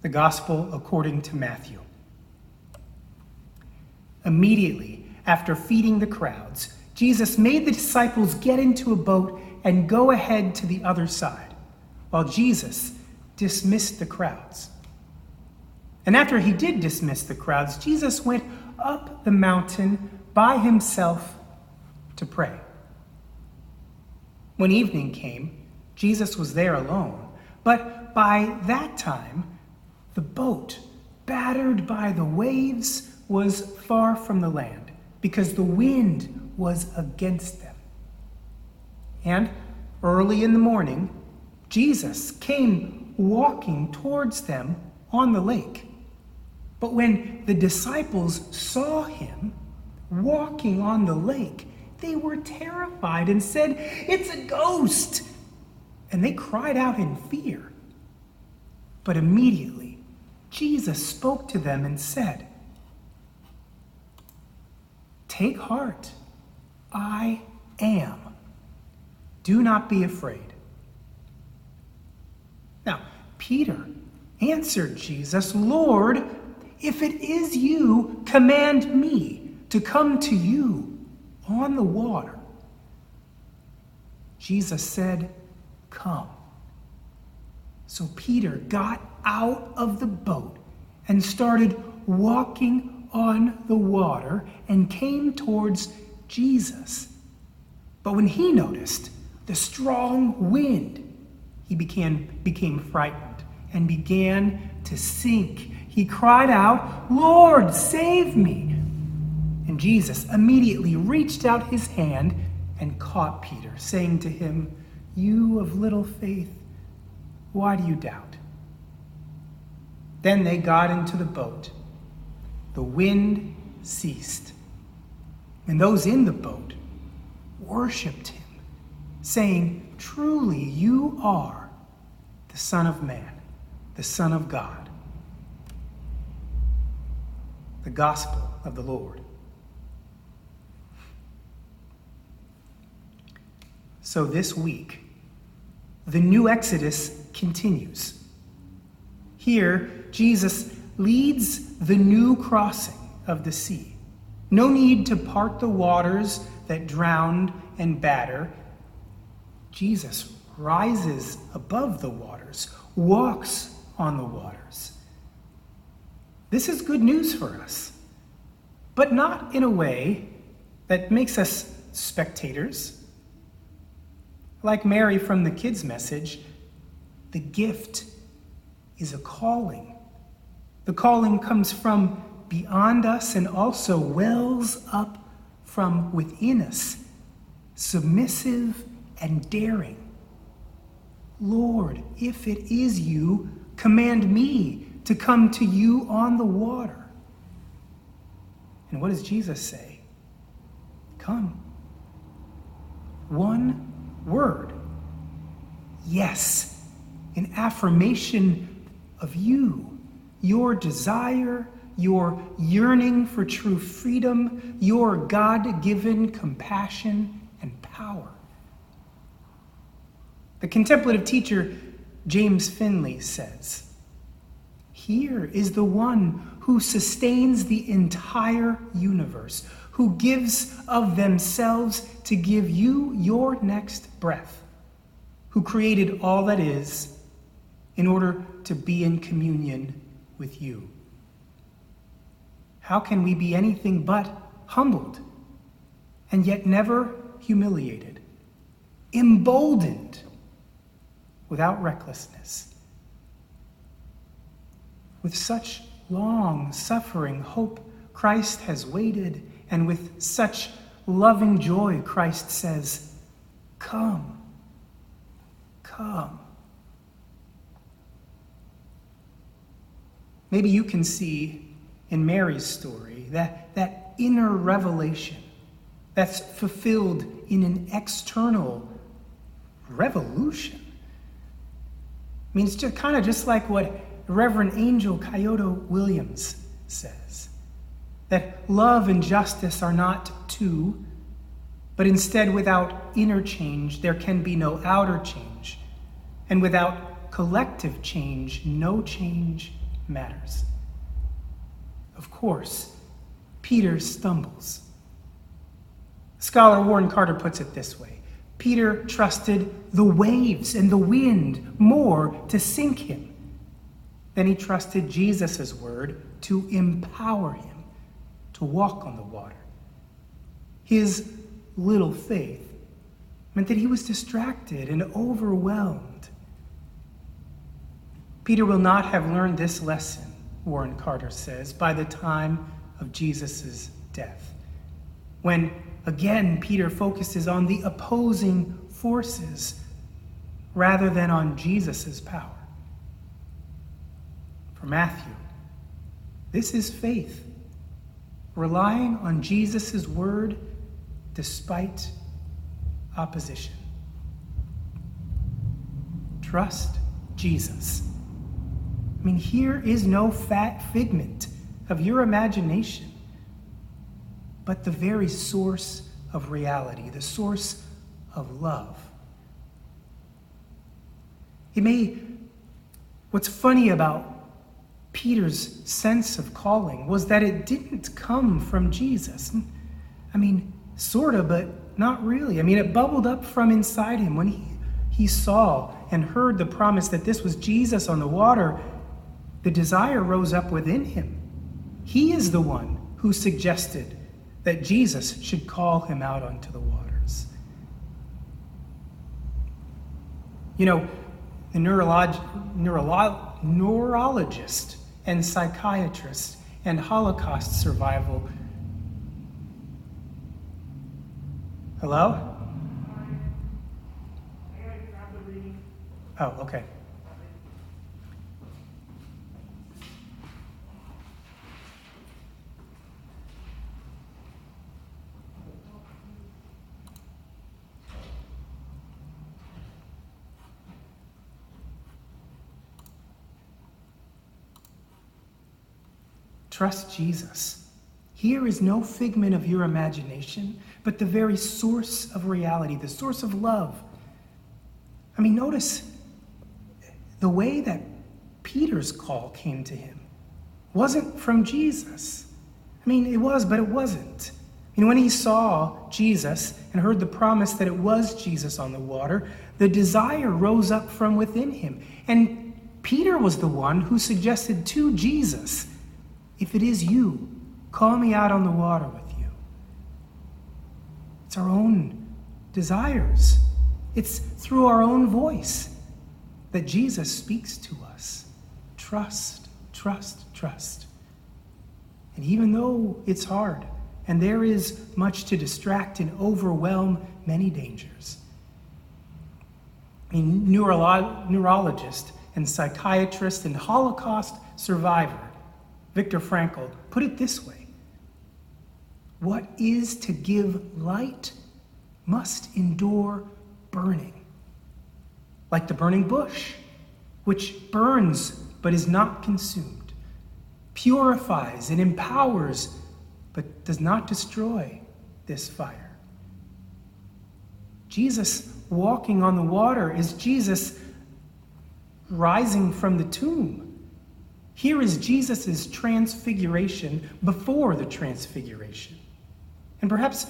The Gospel according to Matthew. Immediately after feeding the crowds, Jesus made the disciples get into a boat and go ahead to the other side, while Jesus dismissed the crowds. And after he did dismiss the crowds, Jesus went up the mountain by himself to pray. When evening came, Jesus was there alone, but by that time, the boat, battered by the waves, was far from the land because the wind was against them. And early in the morning, Jesus came walking towards them on the lake. But when the disciples saw him walking on the lake, they were terrified and said, It's a ghost! And they cried out in fear. But immediately, Jesus spoke to them and said, Take heart, I am. Do not be afraid. Now, Peter answered Jesus, Lord, if it is you, command me to come to you on the water. Jesus said, Come. So Peter got out of the boat and started walking on the water and came towards Jesus. But when he noticed the strong wind, he became, became frightened and began to sink he cried out, Lord, save me. And Jesus immediately reached out his hand and caught Peter, saying to him, You of little faith, why do you doubt? Then they got into the boat. The wind ceased, and those in the boat worshiped him, saying, Truly you are the Son of Man, the Son of God the gospel of the Lord. So this week, the new Exodus continues. Here, Jesus leads the new crossing of the sea. No need to part the waters that drowned and batter. Jesus rises above the waters, walks on the waters. This is good news for us, but not in a way that makes us spectators. Like Mary from the kids' message, the gift is a calling. The calling comes from beyond us and also wells up from within us, submissive and daring. Lord, if it is you, command me to come to you on the water. And what does Jesus say? Come. One word. Yes. An affirmation of you, your desire, your yearning for true freedom, your God given compassion and power. The contemplative teacher James Finley says, here is the one who sustains the entire universe, who gives of themselves to give you your next breath, who created all that is in order to be in communion with you. How can we be anything but humbled and yet never humiliated, emboldened without recklessness? With such long suffering hope, Christ has waited, and with such loving joy, Christ says, Come, come. Maybe you can see in Mary's story that, that inner revelation that's fulfilled in an external revolution. I mean, it's just kind of just like what Reverend Angel Kyodo Williams says that love and justice are not two, but instead, without inner change, there can be no outer change. And without collective change, no change matters. Of course, Peter stumbles. Scholar Warren Carter puts it this way Peter trusted the waves and the wind more to sink him than he trusted Jesus' word to empower him to walk on the water. His little faith meant that he was distracted and overwhelmed. Peter will not have learned this lesson, Warren Carter says, by the time of Jesus' death. When again Peter focuses on the opposing forces rather than on Jesus' power. For Matthew, this is faith, relying on Jesus' word despite opposition. Trust Jesus. I mean, here is no fat figment of your imagination, but the very source of reality, the source of love. It may, what's funny about Peter's sense of calling was that it didn't come from Jesus. I mean, sort of, but not really. I mean, it bubbled up from inside him when he, he saw and heard the promise that this was Jesus on the water. The desire rose up within him. He is the one who suggested that Jesus should call him out onto the waters. You know, the neurolog- neurolo- neurologist and psychiatrist and Holocaust survival Hello? Oh, okay. Trust Jesus. Here is no figment of your imagination but the very source of reality, the source of love. I mean, notice the way that Peter's call came to him wasn't from Jesus. I mean, it was, but it wasn't. Mean, when he saw Jesus and heard the promise that it was Jesus on the water, the desire rose up from within him. And Peter was the one who suggested to Jesus, If it is you, call me out on the water with you. it's our own desires. It's through our own voice that Jesus speaks to us. Trust, trust, trust. And even though it's hard, and there is much to distract and overwhelm many dangers, a neurolo- neurologist and psychiatrist and Holocaust survivor, Viktor Frankl, put it this way what is to give light must endure burning. Like the burning bush, which burns but is not consumed, purifies and empowers but does not destroy this fire. Jesus walking on the water is Jesus rising from the tomb. Here is Jesus' transfiguration before the transfiguration and perhaps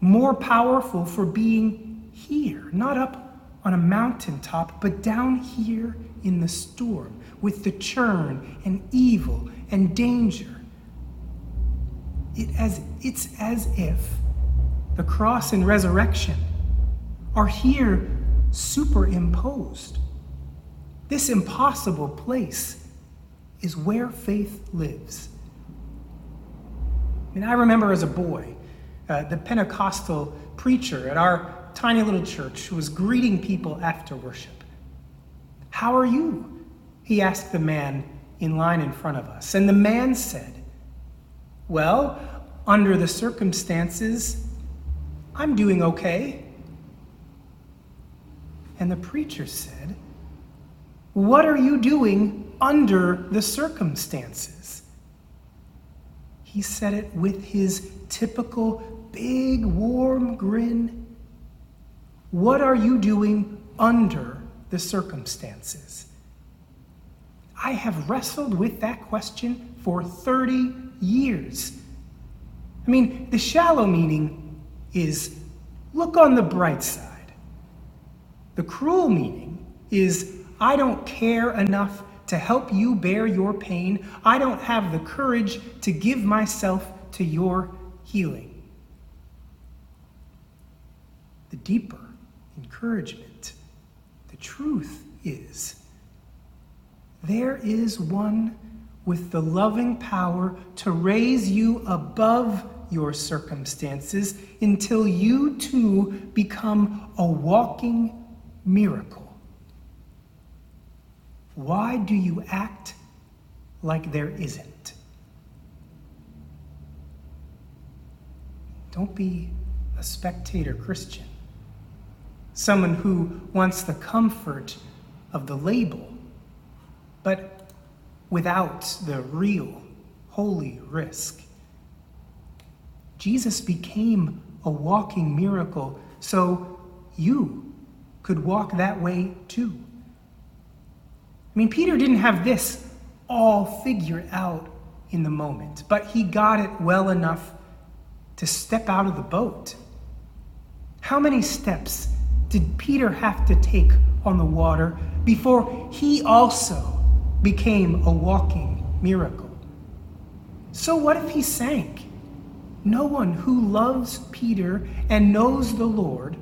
more powerful for being here, not up on a mountaintop, but down here in the storm with the churn and evil and danger. It as, it's as if the cross and resurrection are here superimposed. This impossible place is where faith lives. I mean, I remember as a boy, uh, the Pentecostal preacher at our tiny little church was greeting people after worship. How are you? He asked the man in line in front of us. And the man said, Well, under the circumstances, I'm doing okay. And the preacher said, What are you doing under the circumstances? He said it with his typical big, warm grin. What are you doing under the circumstances? I have wrestled with that question for 30 years. I mean, the shallow meaning is look on the bright side. The cruel meaning is I don't care enough to help you bear your pain. I don't have the courage to give myself to your healing. The deeper encouragement, the truth is there is one with the loving power to raise you above your circumstances until you too become a walking miracle. Why do you act like there isn't? Don't be a spectator Christian, someone who wants the comfort of the label, but without the real holy risk. Jesus became a walking miracle so you could walk that way too. I mean, Peter didn't have this all figured out in the moment, but he got it well enough to step out of the boat. How many steps did Peter have to take on the water before he also became a walking miracle? So, what if he sank? No one who loves Peter and knows the Lord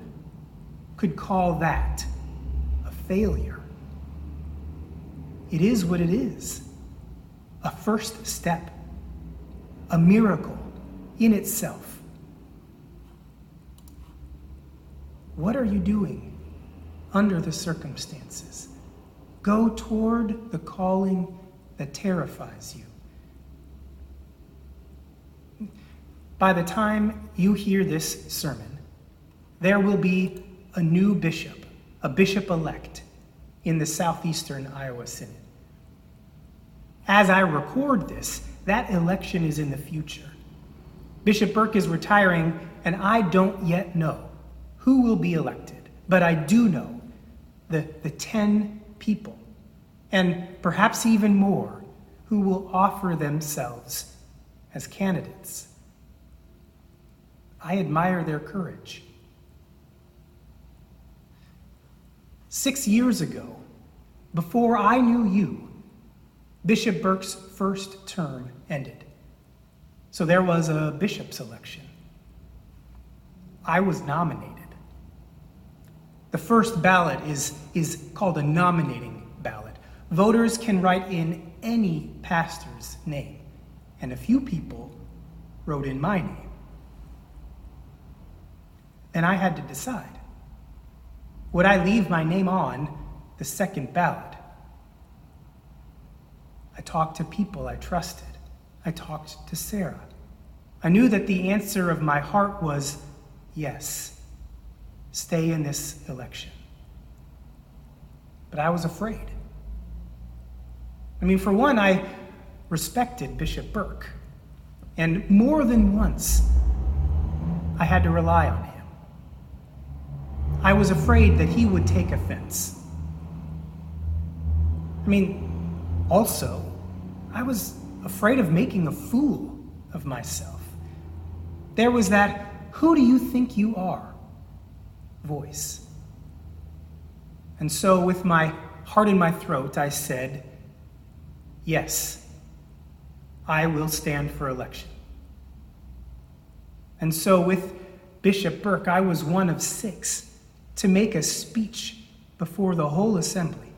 could call that a failure. It is what it is a first step, a miracle in itself. What are you doing under the circumstances? Go toward the calling that terrifies you. By the time you hear this sermon, there will be a new bishop, a bishop elect in the southeastern Iowa Synod. As I record this, that election is in the future. Bishop Burk is retiring, and I don't yet know who will be elected, but I do know the, the 10 people, and perhaps even more, who will offer themselves as candidates. I admire their courage. Six years ago, before I knew you, Bishop Burk's first term ended. So there was a bishop's election. I was nominated. The first ballot is, is called a nominating ballot. Voters can write in any pastor's name, and a few people wrote in my name. Then I had to decide would I leave my name on the second ballot? I talked to people I trusted. I talked to Sarah. I knew that the answer of my heart was yes, stay in this election. But I was afraid. I mean, for one, I respected Bishop Burk. And more than once, I had to rely on him. I was afraid that he would take offense. I mean, also, I was afraid of making a fool of myself. There was that, who do you think you are? voice. And so, with my heart in my throat, I said, Yes, I will stand for election. And so, with Bishop Burk, I was one of six to make a speech before the whole assembly.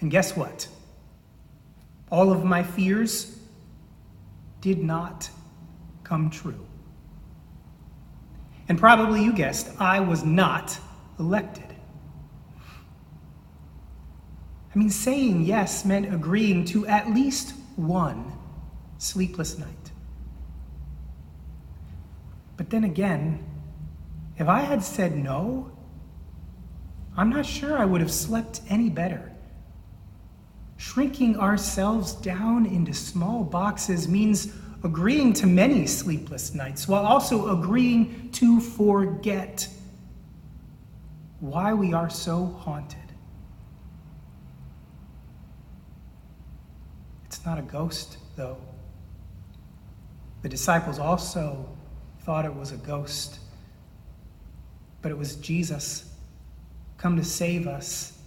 And guess what? All of my fears did not come true. And probably you guessed, I was not elected. I mean, saying yes meant agreeing to at least one sleepless night. But then again, if I had said no, I'm not sure I would have slept any better. Shrinking ourselves down into small boxes means agreeing to many sleepless nights while also agreeing to forget why we are so haunted. It's not a ghost, though. The disciples also thought it was a ghost, but it was Jesus come to save us,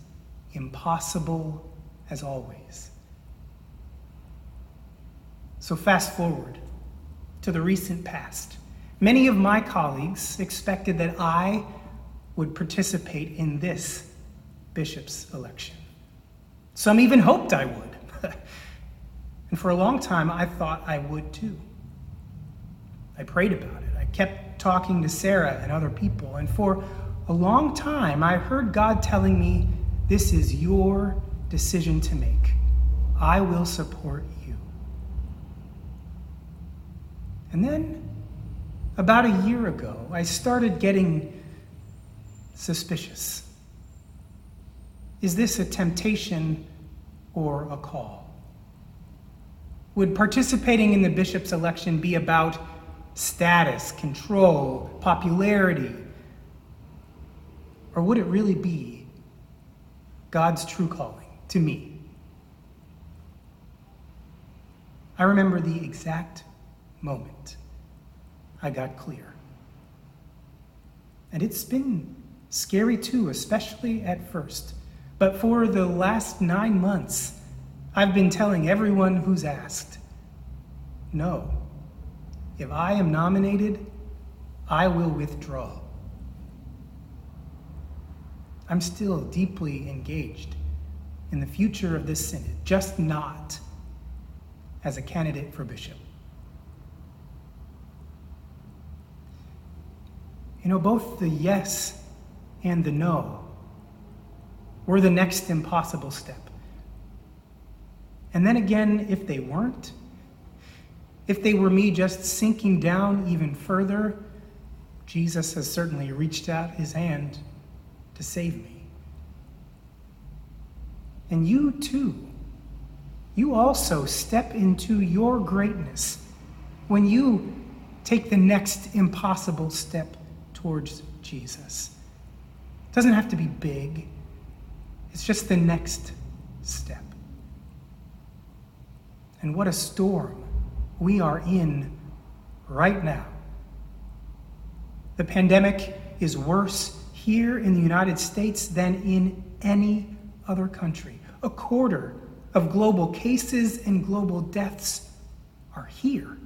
impossible as always. So, fast forward to the recent past. Many of my colleagues expected that I would participate in this bishop's election. Some even hoped I would. and for a long time, I thought I would too. I prayed about it. I kept talking to Sarah and other people. And for a long time, I heard God telling me, This is your decision to make. I will support you. And then, about a year ago, I started getting suspicious. Is this a temptation or a call? Would participating in the bishop's election be about status, control, popularity? Or would it really be God's true calling to me? I remember the exact moment I got clear. And it's been scary too, especially at first. But for the last nine months, I've been telling everyone who's asked no, if I am nominated, I will withdraw. I'm still deeply engaged in the future of this synod, just not as a candidate for bishop. You know, both the yes and the no were the next impossible step. And then again, if they weren't, if they were me just sinking down even further, Jesus has certainly reached out his hand to save me. And you too, you also step into your greatness when you take the next impossible step towards Jesus. It doesn't have to be big, it's just the next step. And what a storm we are in right now. The pandemic is worse here in the United States than in any other country. A quarter of global cases and global deaths are here.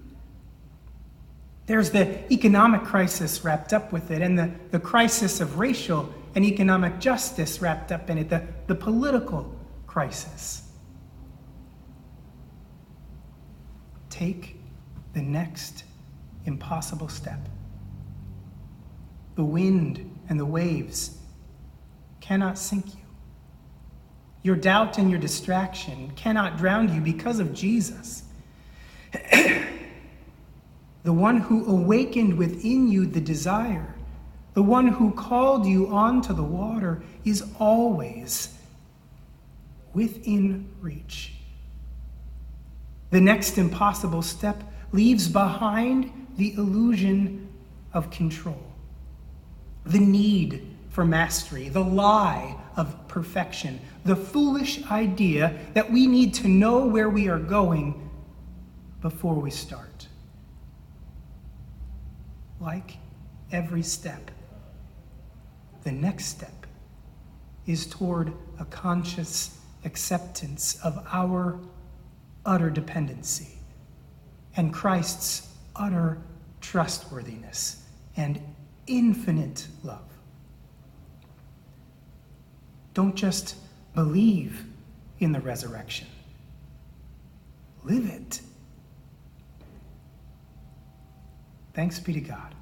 There's the economic crisis wrapped up with it, and the, the crisis of racial and economic justice wrapped up in it, the, the political crisis. Take the next impossible step. The wind and the waves cannot sink you. Your doubt and your distraction cannot drown you because of Jesus. the one who awakened within you the desire, the one who called you onto the water, is always within reach. The next impossible step leaves behind the illusion of control, the need for mastery, the lie of perfection, the foolish idea that we need to know where we are going before we start. Like every step, the next step is toward a conscious acceptance of our utter dependency and Christ's utter trustworthiness and infinite love. Don't just believe in the resurrection, live it. Thanks be to God.